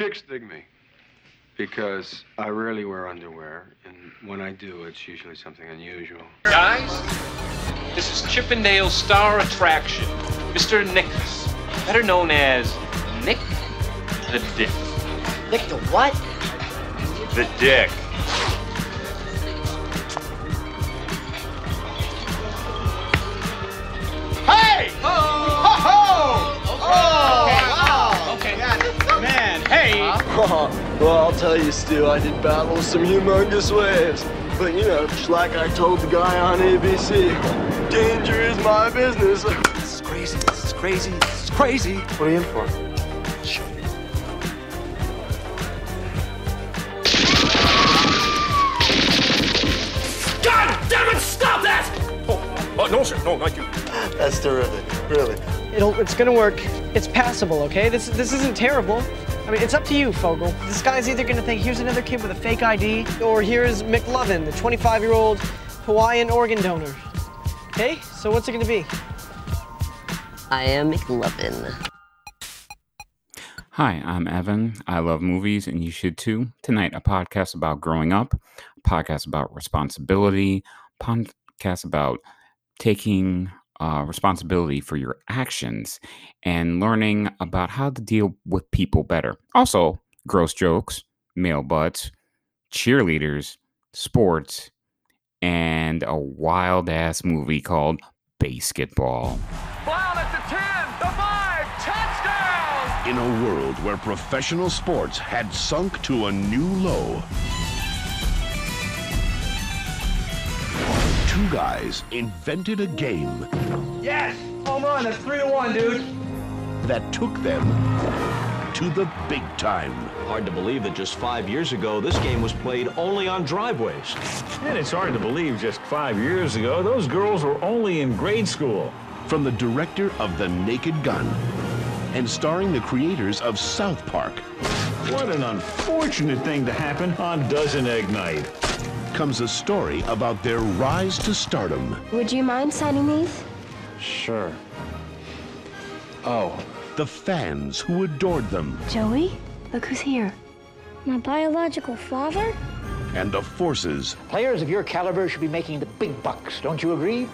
Chicks dig me because I rarely wear underwear, and when I do, it's usually something unusual. Guys, this is Chippendale star attraction, Mr. Nicholas, better known as Nick the Dick. Nick the what? The Dick. Well, I'll tell you, Stu, I did battle some humongous waves. But, you know, just like I told the guy on ABC, danger is my business. This is crazy. This is crazy. This is crazy. What are you in for? God damn it! Stop that! Oh, oh no, sir. No, not you. That's terrific, really. It'll, it's gonna work. It's passable, okay? This, this isn't terrible. I mean, it's up to you, Fogell. This guy's either gonna think here's another kid with a fake ID, or here's McLovin, the 25-year-old Hawaiian organ donor. Okay, so what's it gonna be? I am McLovin. Hi, I'm Evan. I love movies, and you should too. Tonight, a podcast about growing up, a podcast about responsibility, podcast about taking uh, responsibility for your actions and learning about how to deal with people better. Also, gross jokes, male butts, cheerleaders, sports, and a wild ass movie called BASEketball. Brown at the 10, the 5, touchdown! In a world where professional sports had sunk to a new low, two guys invented a game Yes! Home run, that's 3 to 1, dude. that took them to the big time. Hard to believe that just five years ago, this game was played only on driveways. And it's hard to believe just five years ago, those girls were only in grade school. From the director of The Naked Gun and starring the creators of South Park What an unfortunate thing to happen on Dozen Egg Night. Comes a story about their rise to stardom. Would you mind signing these? Sure. Oh. The fans who adored them Joey, look who's here. My biological father? and the forces Players of your caliber should be making the big bucks, don't you agree?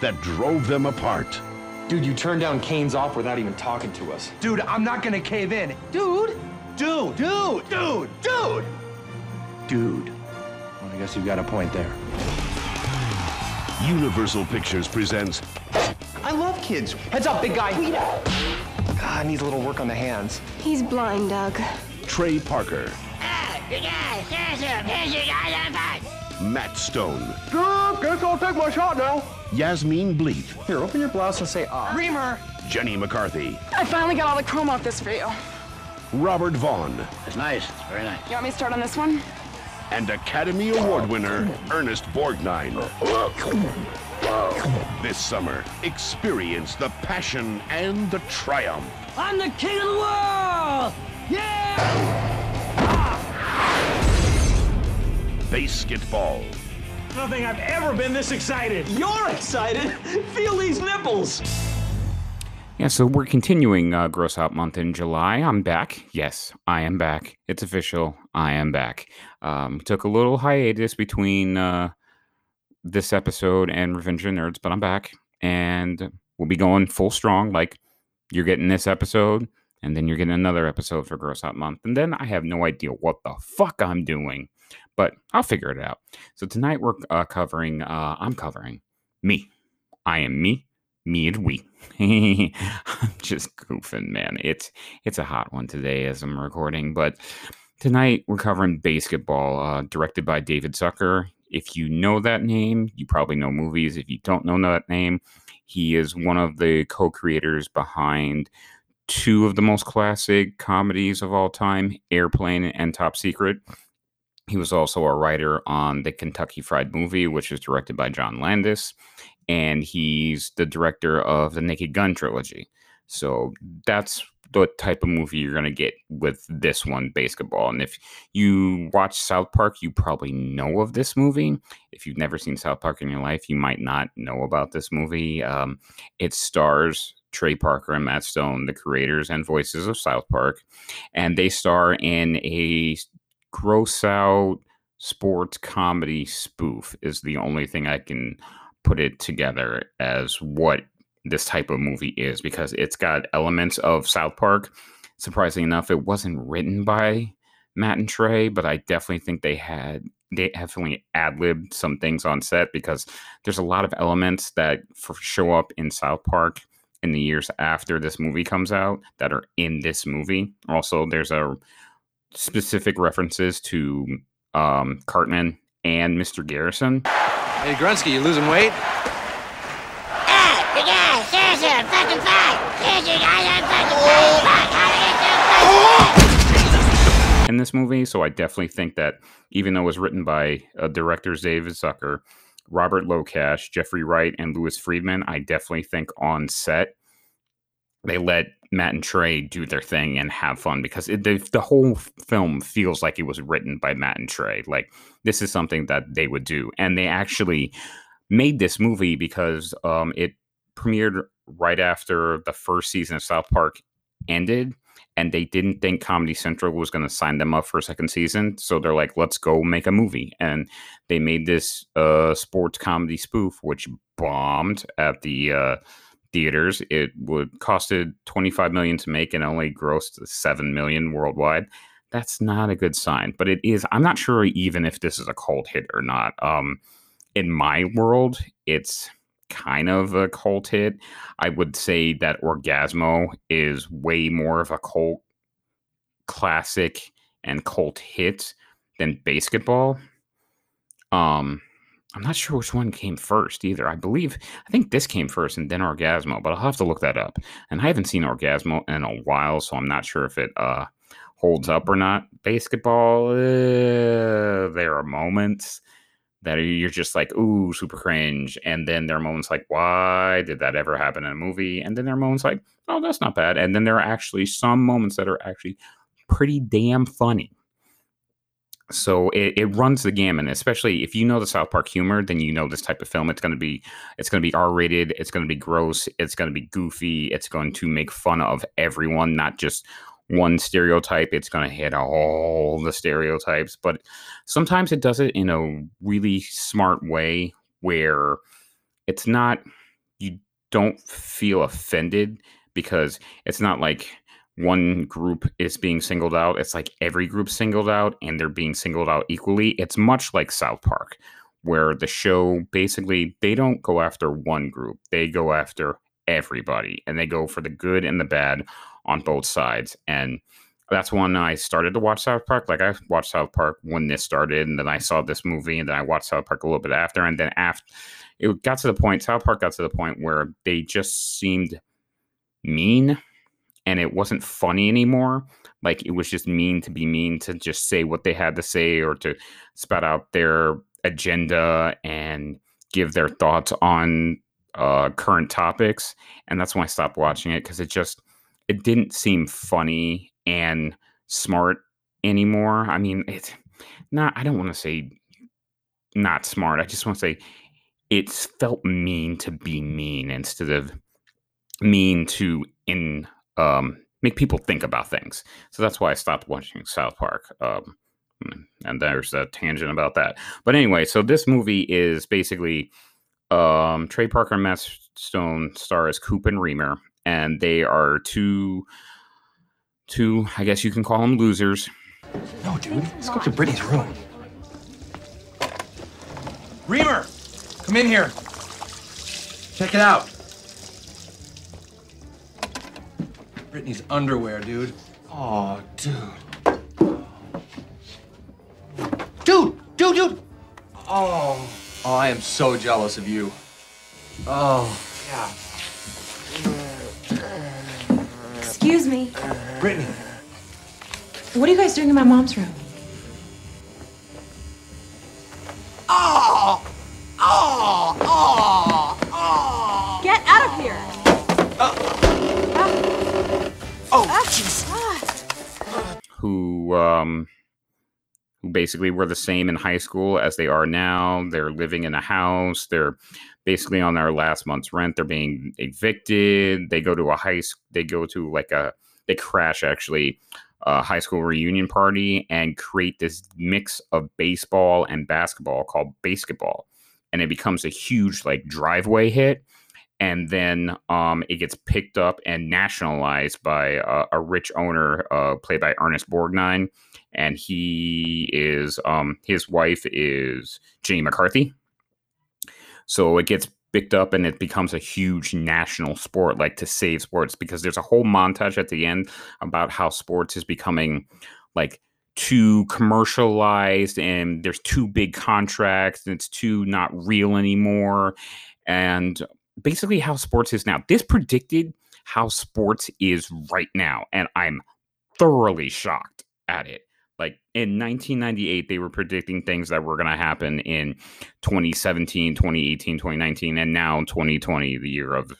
that drove them apart. Dude, you turned down Kane's offer without even talking to us. Dude, I'm not gonna cave in. Dude! Dude! Dude! Dude! Dude! Dude. Well, I guess you've got a point there. Universal Pictures presents I love kids. Heads up, big guy. God, needs a little work on the hands. He's blind, Doug. Trey Parker, Matt Stone, Dude, guess I'll take my shot now. Yasmin Bleeth, Here, open your blouse and say ah. Remer! Jenny McCarthy, I finally got all the chrome off this for you. Robert Vaughn, It's nice. It's very nice. You want me to start on this one? And Academy Award winner Ernest Borgnine. This summer, experience the passion and the triumph. I'm the king of the world! BASEketball. I don't think I've ever been this excited. You're excited? Feel these nipples. Yeah, so we're continuing uh, Gross Out Month in July. I'm back. Yes, I am back. It's official. I am back. Um, took a little hiatus between uh, this episode and Revenge of Nerds, but I'm back. And we'll be going full strong. Like, you're getting this episode, and then you're getting another episode for Gross Out Month. And then I have no idea what the fuck I'm doing, but I'll figure it out. So tonight we're uh, covering, uh, I'm covering me. I am me, me and we. I'm just goofing, man. It's it's a hot one today as I'm recording, but tonight we're covering BASEketball, uh, directed by David Zucker. If you know that name, you probably know movies. If you don't know that name, he is one of the co-creators behind two of the most classic comedies of all time, Airplane and Top Secret. He was also a writer on the Kentucky Fried Movie, which was directed by John Landis, and he's the director of the Naked Gun trilogy. So that's the type of movie you're going to get with this one, BASEketball. And if you watch South Park, you probably know of this movie. If you've never seen South Park in your life, you might not know about this movie. Um, it stars Trey Parker and Matt Stone, the creators and voices of South Park, and they star in a gross out sports comedy spoof. Is the only thing I can put it together as what this type of movie is because it's got elements of South Park. Surprisingly enough, it wasn't written by Matt and Trey, but I definitely think they had they definitely ad libbed some things on set because there's a lot of elements that show up in South Park in the years after this movie comes out that are in this movie. Also, there's a specific references to um, Cartman and Mr. Garrison. Hey, Grunsky, you losing weight? in this movie. So I definitely think that even though it was written by uh, directors David Zucker, Robert LoCash, Jeffrey Wright, and Lewis Friedman, I definitely think on set they let Matt and Trey do their thing and have fun because it, the, the whole film feels like it was written by Matt and Trey. Like this is something that they would do, and they actually made this movie because um, it premiered right after the first season of South Park ended and they didn't think Comedy Central was going to sign them up for a second season. So they're like, let's go make a movie. And they made this uh, sports comedy spoof, which bombed at the uh, theaters. It would costed 25 million to make and only grossed 7 million worldwide. That's not a good sign, but it is. I'm not sure even if this is a cult hit or not. Um, in my world, it's kind of a cult hit. I would say that Orgasmo is way more of a cult classic and cult hit than BASEketball. Um, I'm not sure which one came first either. I believe I think this came first and then Orgasmo, but I'll have to look that up. And I haven't seen Orgasmo in a while, so I'm not sure if it uh holds up or not. BASEketball, uh, there are moments that you're just like, ooh, super cringe. And then there are moments like, why did that ever happen in a movie? And then there are moments like, oh, that's not bad. And then there are actually some moments that are actually pretty damn funny. So it, it runs the gamut, especially if you know the South Park humor, then you know this type of film. It's gonna be it's gonna be R rated, it's gonna be gross, it's gonna be goofy, it's going to make fun of everyone, not just one stereotype, it's going to hit all the stereotypes. But sometimes it does it in a really smart way where it's not, you don't feel offended because it's not like one group is being singled out. It's like every group singled out and they're being singled out equally. It's much like South Park, where the show basically they don't go after one group, they go after everybody and they go for the good and the bad on both sides. And that's when I started to watch South Park. Like I watched South Park when this started, and then I saw this movie, and then I watched South Park a little bit after, and then after it got to the point, South Park got to the point where they just seemed mean, and it wasn't funny anymore. Like it was just mean to be mean to just say what they had to say or to spout out their agenda and give their thoughts on uh, current topics, and that's when I stopped watching it because it just it didn't seem funny and smart anymore. I mean, it's not. I don't want to say not smart. I just want to say it's felt mean to be mean instead of mean to in um, make people think about things. So that's why I stopped watching South Park. Um, and there's a tangent about that. But anyway, so this movie is basically um, Trey Parker and Matt Stone star as Coop and Remer, and they are two, two. I guess you can call them losers. No, dude. Let's go to Brittany's room. Remer, come in here. Check it out. Brittany's underwear, dude. Oh, dude. Dude, dude, dude. Oh, oh, I am so jealous of you. Oh, yeah. Excuse me. Brittany. What are you guys doing in my mom's room? Oh! Oh! Oh! Oh! Get out of here! Uh. Oh, jeez. who um who basically were the same in high school as they are now. They're living in a house. They're basically on their last month's rent. They're being evicted. They go to a high. They go to like a. They crash actually a high school reunion party and create this mix of baseball and basketball called BASEketball, and it becomes a huge like driveway hit. And then um, it gets picked up and nationalized by a, a rich owner, uh, played by Ernest Borgnine, and he is um, his wife is Jenny McCarthy. So it gets picked up and it becomes a huge national sport, like to save sports, because there's a whole montage at the end about how sports is becoming like too commercialized and there's too big contracts and it's too not real anymore. And basically how sports is now. This predicted how sports is right now, and I'm thoroughly shocked at it. Like in 1998, they were predicting things that were going to happen in 2017, 2018, 2019, and now 2020, the year of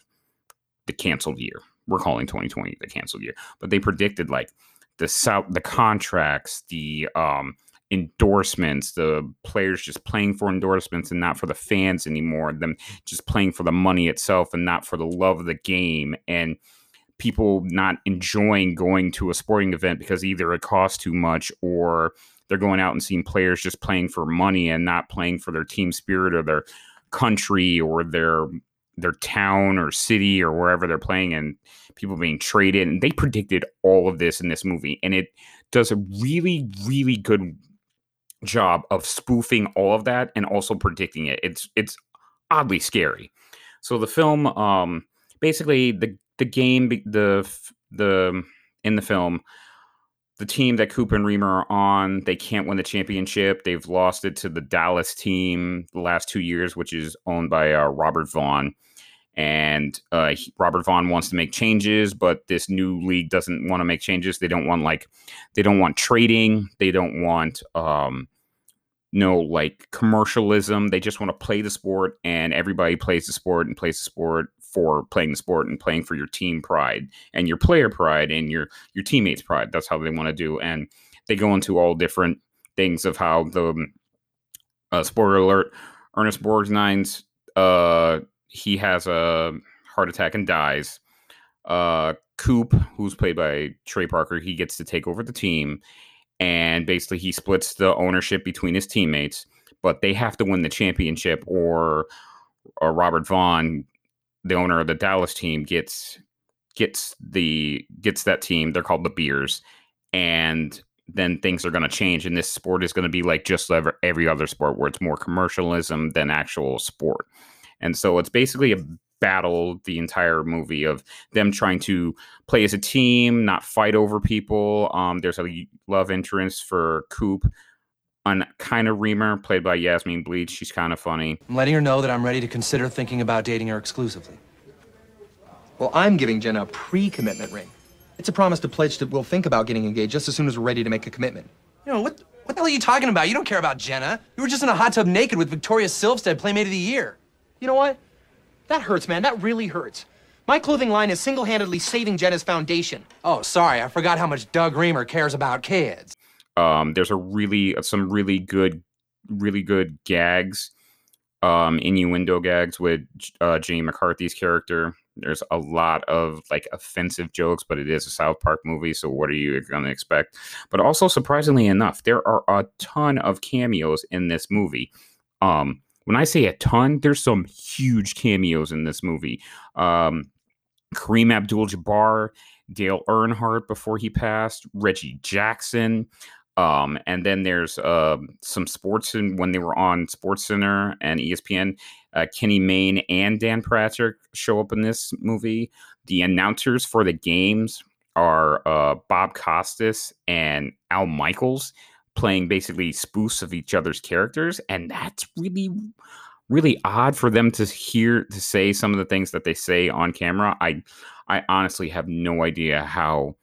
the canceled year. We're calling 2020 the canceled year, but they predicted like the south, the contracts, the um, endorsements, the players just playing for endorsements and not for the fans anymore, them just playing for the money itself and not for the love of the game, and people not enjoying going to a sporting event because either it costs too much or they're going out and seeing players just playing for money and not playing for their team spirit or their country or their their town or city or wherever they're playing and people being traded and they predicted all of this in this movie and it does a really really good job of spoofing all of that and also predicting it it's it's oddly scary so the film um basically the the game the the in the film the team that Coop and Remer are on, they can't win the championship. They've lost it to the Dallas team the last two years, which is owned by uh, Robert Vaughn. And uh, Robert Vaughn wants to make changes, but this new league doesn't want to make changes. They don't want like, they don't want trading. They don't want um, no like commercialism. They just want to play the sport, and everybody plays the sport and plays the sport for playing the sport and playing for your team pride and your player pride and your your teammates pride. That's how they want to do, and they go into all different things of how the uh, spoiler alert: Ernest Borgnine's uh, he has a heart attack and dies. Uh, Coop, who's played by Trey Parker, he gets to take over the team, and basically he splits the ownership between his teammates. But they have to win the championship, or or Robert Vaughn the owner of the Dallas team gets gets the gets that team. They're called the Beers, and then things are going to change, and this sport is going to be like just every, every other sport, where it's more commercialism than actual sport. And so it's basically a battle the entire movie of them trying to play as a team, not fight over people. Um, there's a love interest for Coop on kind of Remer, played by Yasmin Bleeth. She's kind of funny. I'm letting her know that I'm ready to consider thinking about dating her exclusively. Well, I'm giving Jenna a pre-commitment ring. It's a promise to pledge that we'll think about getting engaged just as soon as we're ready to make a commitment. You know, what, what the hell are you talking about? You don't care about Jenna. You were just in a hot tub naked with Victoria Silvstedt, Playmate of the Year. You know what? That hurts, man. That really hurts. My clothing line is single-handedly saving Jenna's foundation. Oh, sorry. I forgot how much Doug Remer cares about kids. Um, there's a really some really good, really good gags, um, innuendo gags with uh, Jenny McCarthy's character. There's a lot of like offensive jokes, but it is a South Park movie, so what are you going to expect? But also, surprisingly enough, there are a ton of cameos in this movie. Um, when I say a ton, there's some huge cameos in this movie. Um, Kareem Abdul-Jabbar, Dale Earnhardt before he passed, Reggie Jackson, um, and then there's uh, some sports and when they were on Sports Center and ESPN, uh, Kenny Mayne and Dan Patrick show up in this movie. The announcers for the games are uh, Bob Costas and Al Michaels playing basically spoofs of each other's characters, and that's really really odd for them to hear to say some of the things that they say on camera. I I honestly have no idea how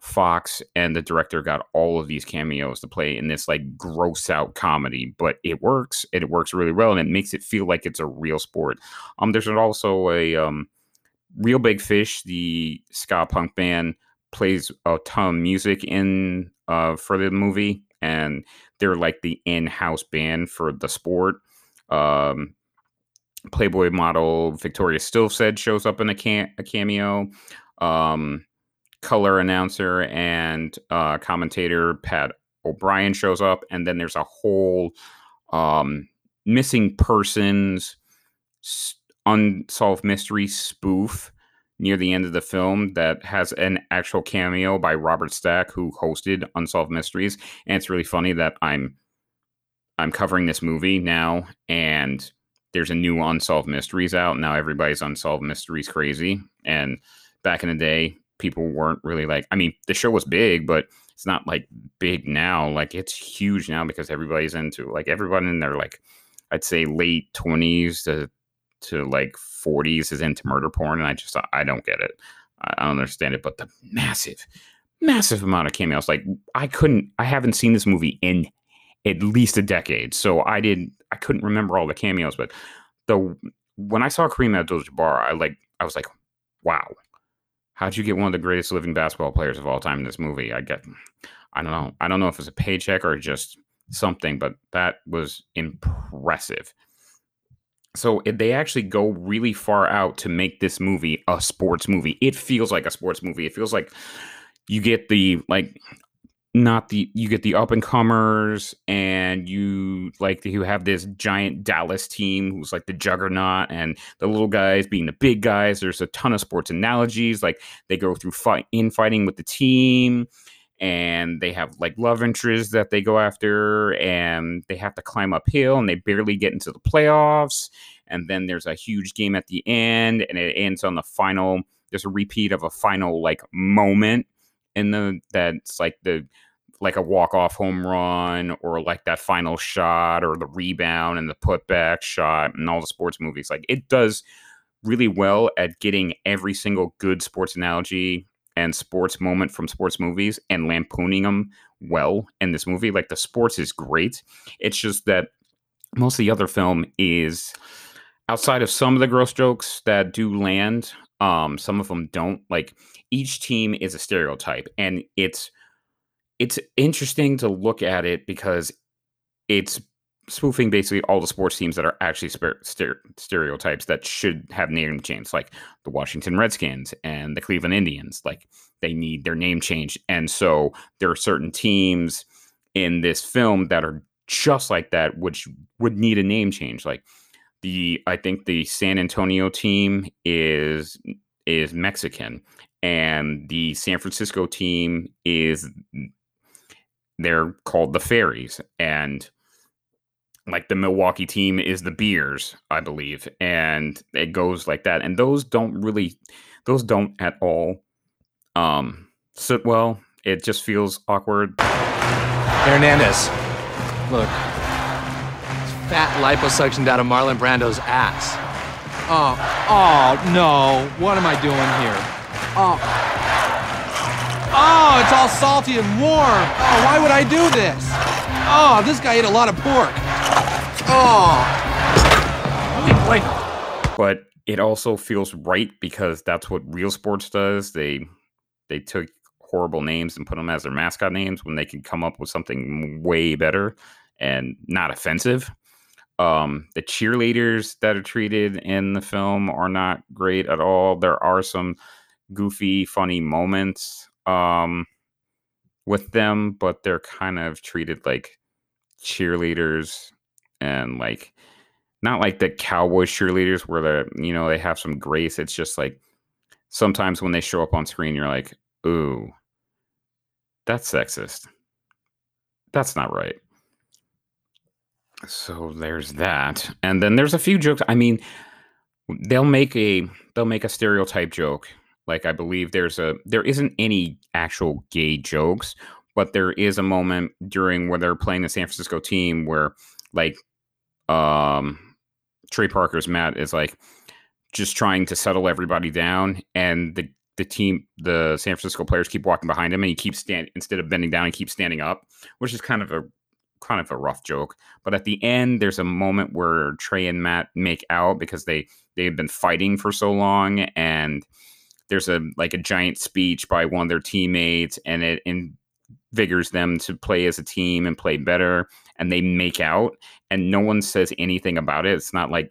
Fox and the director got all of these cameos to play in this like gross out comedy, but it works. It works really well, and it makes it feel like it's a real sport. Um, there's also a um, Reel Big Fish. The ska punk band plays a ton of music in uh for the movie. And they're like the in-house band for the sport. Um, Playboy model Victoria Silvstedt shows up in a, a cameo. Um, color announcer and uh, commentator Pat O'Brien shows up, and then there's a whole um, missing persons unsolved mystery spoof near the end of the film that has an actual cameo by Robert Stack, who hosted Unsolved Mysteries, and it's really funny that I'm I'm covering this movie now, and there's a new Unsolved Mysteries out now. Everybody's Unsolved Mysteries crazy, and back in the day, people weren't really like. I mean, the show was big, but it's not like big now. Like it's huge now because everybody's into like everyone in their like I'd say late twenties to to like 40s is into murder porn and i just i don't get it. I don't understand it but the massive massive amount of cameos like i couldn't i haven't seen this movie in at least a decade so i did i couldn't remember all the cameos but the when i saw kareem abdul-jabbar i like i was like wow. How'd you get one of the greatest living basketball players of all time in this movie? I get i don't know. I don't know if it's a paycheck or just something but that was impressive so they actually go really far out to make this movie a sports movie. It feels like a sports movie. It feels like you get the like not the you get the up and comers and you like you have this giant Dallas team who's like the juggernaut and the little guys being the big guys. There's a ton of sports analogies. Like they go through fight infighting with the team and they have like love interests that they go after and they have to climb uphill and they barely get into the playoffs and then there's a huge game at the end and it ends on the final there's a repeat of a final like moment in the that's like the like a walk-off home run or like that final shot or the rebound and the putback shot and all the sports movies like it does really well at getting every single good sports analogy and sports moment from sports movies and lampooning them well in this movie. Like the sports is great. It's just that most of the other film is outside of some of the gross jokes that do land. Um, some of them don't. Like each team is a stereotype, and it's it's interesting to look at it because it's spoofing basically all the sports teams that are actually stere- stereotypes that should have name change, like the Washington Redskins and the Cleveland Indians. Like they need their name changed, and so there are certain teams in this film that are just like that, which would need a name change. Like the, I think the San Antonio team is is Mexican, and the San Francisco team is they're called the Fairies, and like the Milwaukee team is the Beers, I believe, and it goes like that. And those don't really, those don't at all um sit well. It just feels awkward. Hernandez, look, fat liposuctioned out of Marlon Brando's ass. Oh, oh no! What am I doing here? Oh, oh, it's all salty and warm. Oh, why would I do this? Oh, this guy ate a lot of pork. Oh. Wait. But it also feels right because that's what real sports does. They they took horrible names and put them as their mascot names when they could come up with something way better and not offensive. Um, the cheerleaders that are treated in the film are not great at all. There are some goofy, funny moments um, with them, but they're kind of treated like cheerleaders and like not like the Cowboys cheerleaders where the you know they have some grace. It's just like sometimes when they show up on screen, you're like, ooh, that's sexist. That's not right. So there's that. And then there's a few jokes. I mean, they'll make a they'll make a stereotype joke. Like I believe there's a there isn't any actual gay jokes, but there is a moment during where they're playing the San Francisco team where like um Trey Parker's Matt is like just trying to settle everybody down and the the team the San Francisco players keep walking behind him and he keeps stand instead of bending down he keeps standing up, which is kind of a kind of a rough joke. But at the end, there's a moment where Trey and Matt make out because they they've been fighting for so long, and there's a like a giant speech by one of their teammates, and it and vigors them to play as a team and play better and they make out and no one says anything about it. It's not like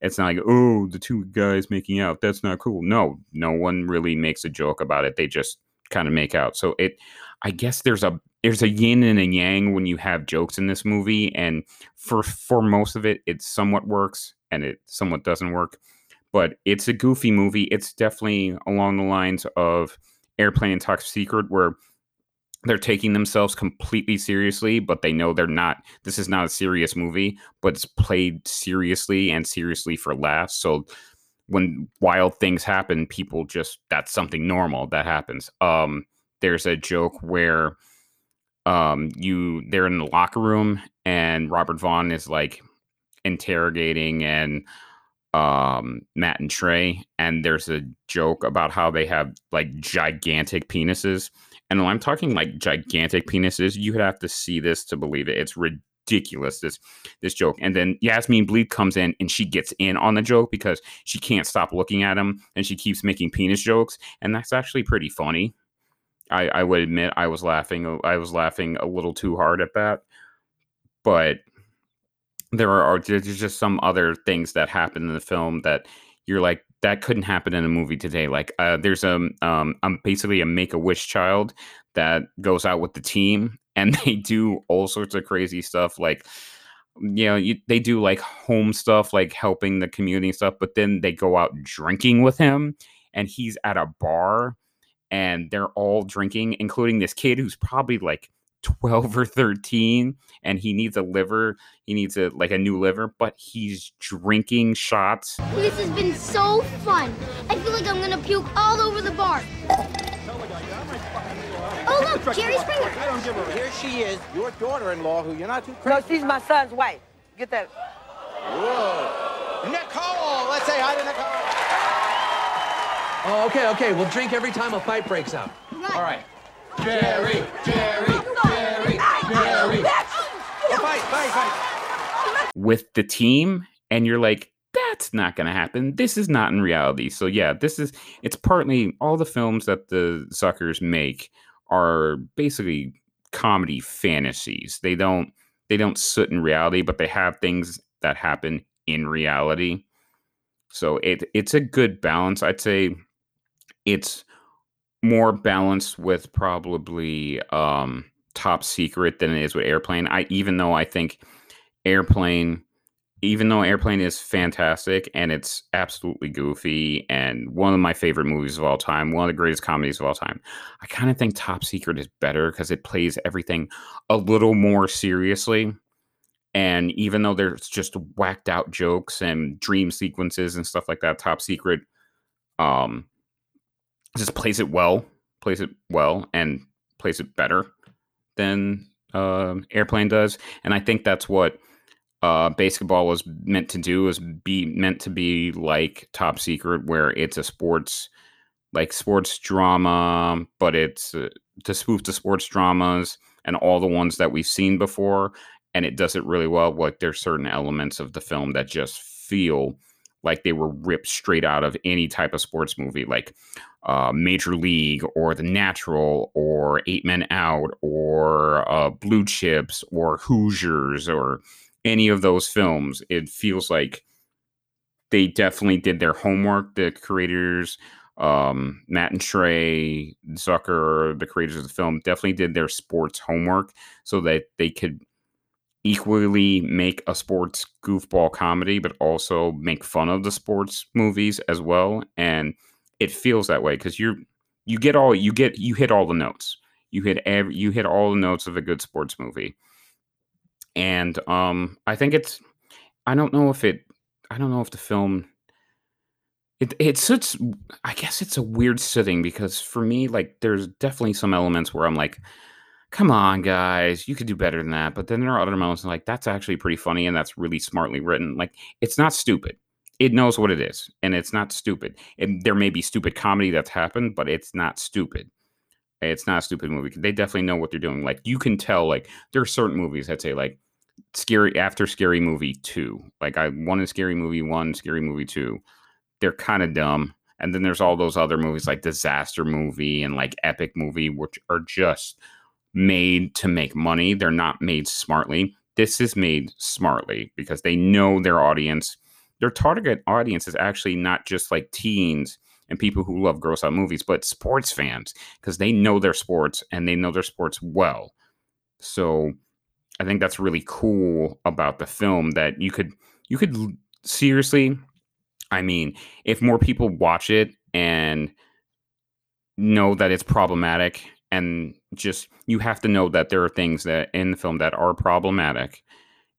it's not like oh the two guys making out that's not cool. No no one really makes a joke about it. They just kind of make out. So it i guess there's a there's a yin and a yang when you have jokes in this movie and for for most of it it somewhat works and it somewhat doesn't work. But it's a goofy movie. It's definitely along the lines of airplane and top secret where they're taking themselves completely seriously, but they know they're not. This is not a serious movie, but it's played seriously and seriously for laughs. So when wild things happen, people just that's something normal that happens. Um, there's a joke where um you they're in the locker room and Robert Vaughn is like interrogating and um Matt and Trey and there's a joke about how they have like gigantic penises and I'm talking like gigantic penises, you would have to see this to believe it. It's ridiculous this this joke. And then Yasmin Bleeth comes in and she gets in on the joke because she can't stop looking at him and she keeps making penis jokes, and that's actually pretty funny. I, I would admit I was laughing I was laughing a little too hard at that. But there are there's just some other things that happen in the film that you're like that couldn't happen in a movie today. Like uh, there's a um, I'm basically a Make a Wish child that goes out with the team and they do all sorts of crazy stuff like you know you, they do like home stuff like helping the community stuff but then they go out drinking with him and he's at a bar and they're all drinking including this kid who's probably like 12 or 13 and he needs a liver he needs a like a new liver but he's drinking shots This has been so fun. I feel like I'm gonna puke all over the bar. Oh look, Jerry Springer. I don't give her. Here she is, your daughter-in-law, who you're not too crazy. No, she's my son's wife. Get that. Whoa. Nicole! Let's say hi to Nicole. Oh, okay, okay. We'll drink every time a fight breaks out. All right. Jerry, Jerry, Jerry, Jerry. Oh, fight, fight, fight. With the team and you're like that's not going to happen. This is not in reality. So yeah this is it's partly all the films that the Zuckers make are basically comedy fantasies. They don't they don't sit in reality but they have things that happen in reality. So it it's a good balance. I'd say it's more balanced with probably um top secret than it is with airplane. I even though i think airplane even though airplane is fantastic and it's absolutely goofy and one of my favorite movies of all time one of the greatest comedies of all time i kind of think top secret is better because it plays everything a little more seriously. And even though there's just whacked out jokes and dream sequences and stuff like that top secret um just plays it well plays it well and plays it better than uh, airplane does. And i think that's what uh, BASEketball was meant to do is be meant to be like top secret where it's a sports like sports drama but it's uh, to spoof the sports dramas and all the ones that we've seen before and it does it really well like there's certain elements of the film that just feel like they were ripped straight out of any type of sports movie like uh, major league or the natural or eight men out or uh, blue chips or hoosiers or any of those films, it feels like they definitely did their homework. The creators, um, Matt and Trey Zucker, the creators of the film, definitely did their sports homework so that they could equally make a sports goofball comedy, but also make fun of the sports movies as well. And it feels that way because you're you get all you get you hit all the notes. You hit every you hit all the notes of a good sports movie and um i think it's i don't know if it i don't know if the film it it sits i guess it's a weird sitting because for me like there's definitely some elements where i'm like come on guys you could do better than that but then there are other moments like that's actually pretty funny and that's really smartly written. Like it's not stupid. It knows what it is and it's not stupid. And there may be stupid comedy that's happened but it's not stupid. It's not a stupid movie. They definitely know what they're doing. Like you can tell like there are certain movies that say like scary after scary movie 2 like i one is scary movie 1 scary movie 2 they're kind of dumb and then there's all those other movies like disaster movie and like epic movie which are just made to make money. They're not made smartly. This is made smartly because they know their audience. Their target audience is actually not just like teens and people who love gross out movies, but sports fans because they know their sports and they know their sports well. So I think that's really cool about the film that you could you could seriously I mean, if more people watch it and know that it's problematic and just you have to know that there are things that in the film that are problematic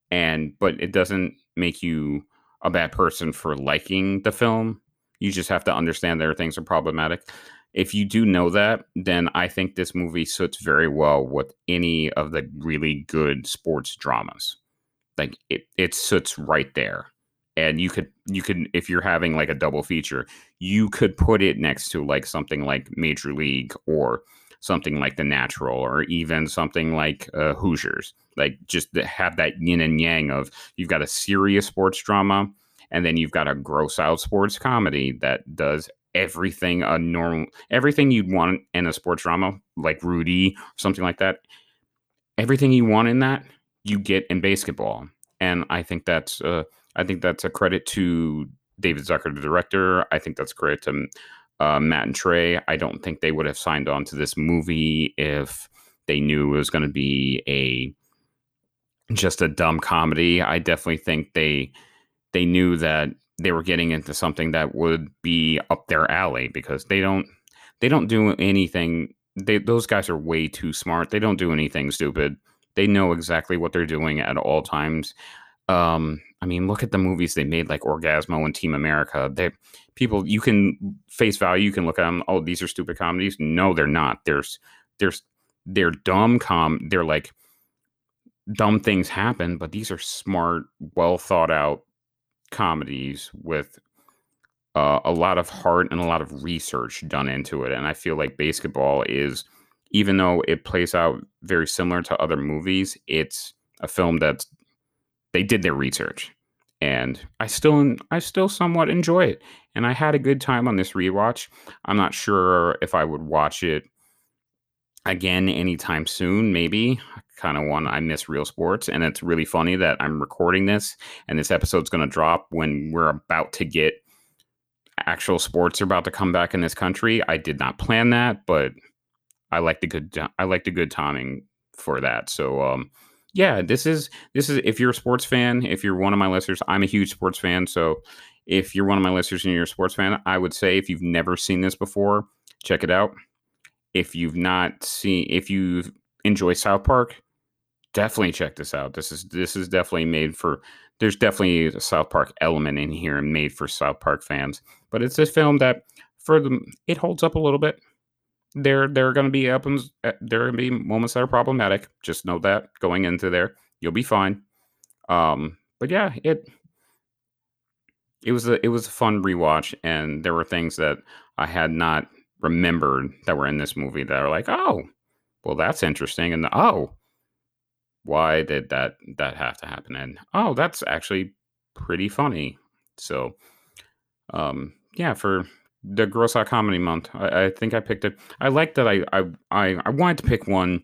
and but it doesn't make you a bad person for liking the film. You just have to understand there are things that are problematic if you do know that then i think this movie suits very well with any of the really good sports dramas. Like it, it sits right there. And you could you could if you're having like a double feature you could put it next to like something like major league or something like the natural or even something like uh, hoosiers. Like just have that yin and yang of you've got a serious sports drama and then you've got a gross out sports comedy that does everything a normal everything you'd want in a sports drama like rudy something like that everything you want in that you get in BASEketball and i think that's uh, I think that's a credit to David Zucker, the director. I think that's credit to uh, Matt and Trey. I don't think they would have signed on to this movie if they knew it was going to be a just a dumb comedy. I definitely think they they knew that they were getting into something that would be up their alley because they don't they don't do anything. They, those guys are way too smart. They don't do anything stupid. They know exactly what they're doing at all times. Um, I mean, look at the movies they made, like Orgasmo and Team America. They people you can face value, you can look at them. Oh, these are stupid comedies. No, they're not. There's there's they're dumb com. They're like dumb things happen, but these are smart, well thought out comedies with uh, a lot of heart and a lot of research done into it. And I feel like BASEketball is, even though it plays out very similar to other movies, it's a film that's they did their research and I still I still somewhat enjoy it. And I had a good time on this rewatch. I'm not sure if I would watch it again anytime soon. Maybe kind of one I miss real sports, and it's really funny that I'm recording this and this episode's going to drop when we're about to get actual sports are about to come back in this country. I did not plan that, but I like the good I like the good timing for that. So um yeah, this is this is if you're a sports fan, if you're one of my listeners, I'm a huge sports fan. So if you're one of my listeners and you're a sports fan, I would say if you've never seen this before, check it out. If you've not seen, if you enjoy South Park, definitely check this out. This is this is definitely made for. There's definitely a South Park element in here and made for South Park fans. But it's a film that for them it holds up a little bit there there are going to be happens eh, there are going to be moments that are problematic just know that going into there you'll be fine um but yeah it it was a it was a fun rewatch and there were things that i had not remembered that were in this movie that are like oh well that's interesting and oh why did that that have to happen and oh that's actually pretty funny so um yeah for the gross out comedy month. I, I, think I picked it. I like that I, I I I wanted to pick one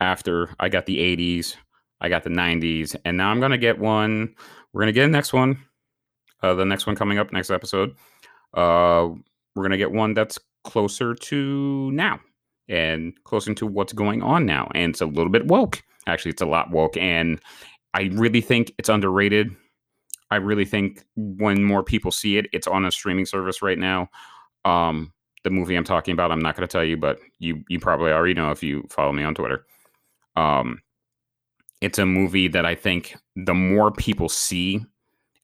after I got the 80s, I got the 90s, and now I'm gonna get one. We're gonna get a next one. Uh, the next one coming up next episode. Uh, we're gonna get one that's closer to now and closer to what's going on now, and it's a little bit woke. Actually, it's a lot woke, and I really think it's underrated. I really think when more people see it, it's on a streaming service right now. Um, the movie I'm talking about, I'm not going to tell you, but you you probably already know if you follow me on Twitter. Um, it's a movie that I think the more people see,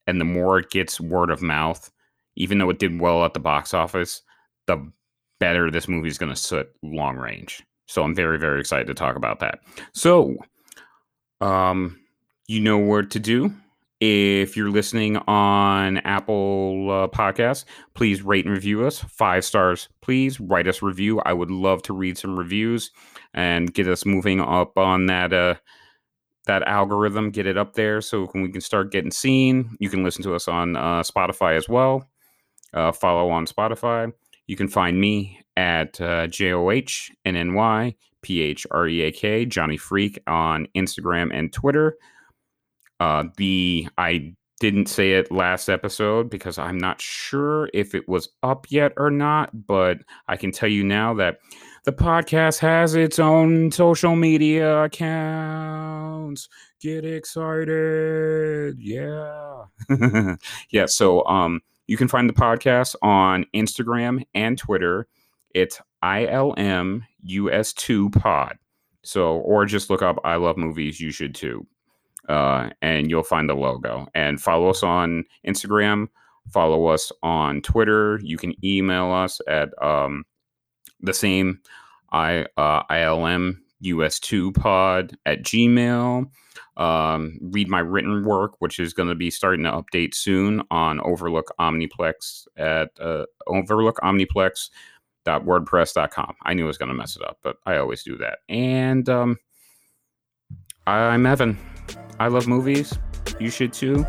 and the more it gets word of mouth, even though it did well at the box office, the better this movie is going to sit long range. So I'm very very excited to talk about that. So, um, you know what to do if you're listening on Apple uh, Podcasts, please rate and review us. Five stars, please. Write us review. I would love to read some reviews and get us moving up on that uh, that algorithm. Get it up there so we can start getting seen. You can listen to us on uh, Spotify as well. Uh, follow on Spotify. You can find me at uh, J O H N N Y P H R E A K, Johnny Phreak on Instagram and Twitter. Uh, the I didn't say it last episode because I'm not sure if it was up yet or not, but I can tell you now that the podcast has its own social media accounts. Get excited. Yeah. yeah, so um you can find the podcast on Instagram and Twitter. It's ILMUS2 pod. So or just look up I love movies, you should too uh, and you'll find the logo. And follow us on Instagram, follow us on Twitter. You can email us at um, the same I uh, ILM US2 pod at Gmail. Um, read my written work, which is going to be starting to update soon on Overlook Omniplex at uh, Overlook wordpress.com i knew i was going to mess it up but i always do that and um, i'm evan I love movies. You should too.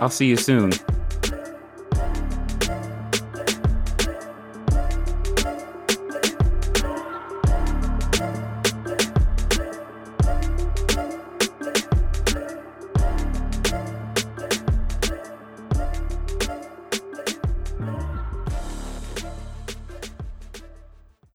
I'll see you soon.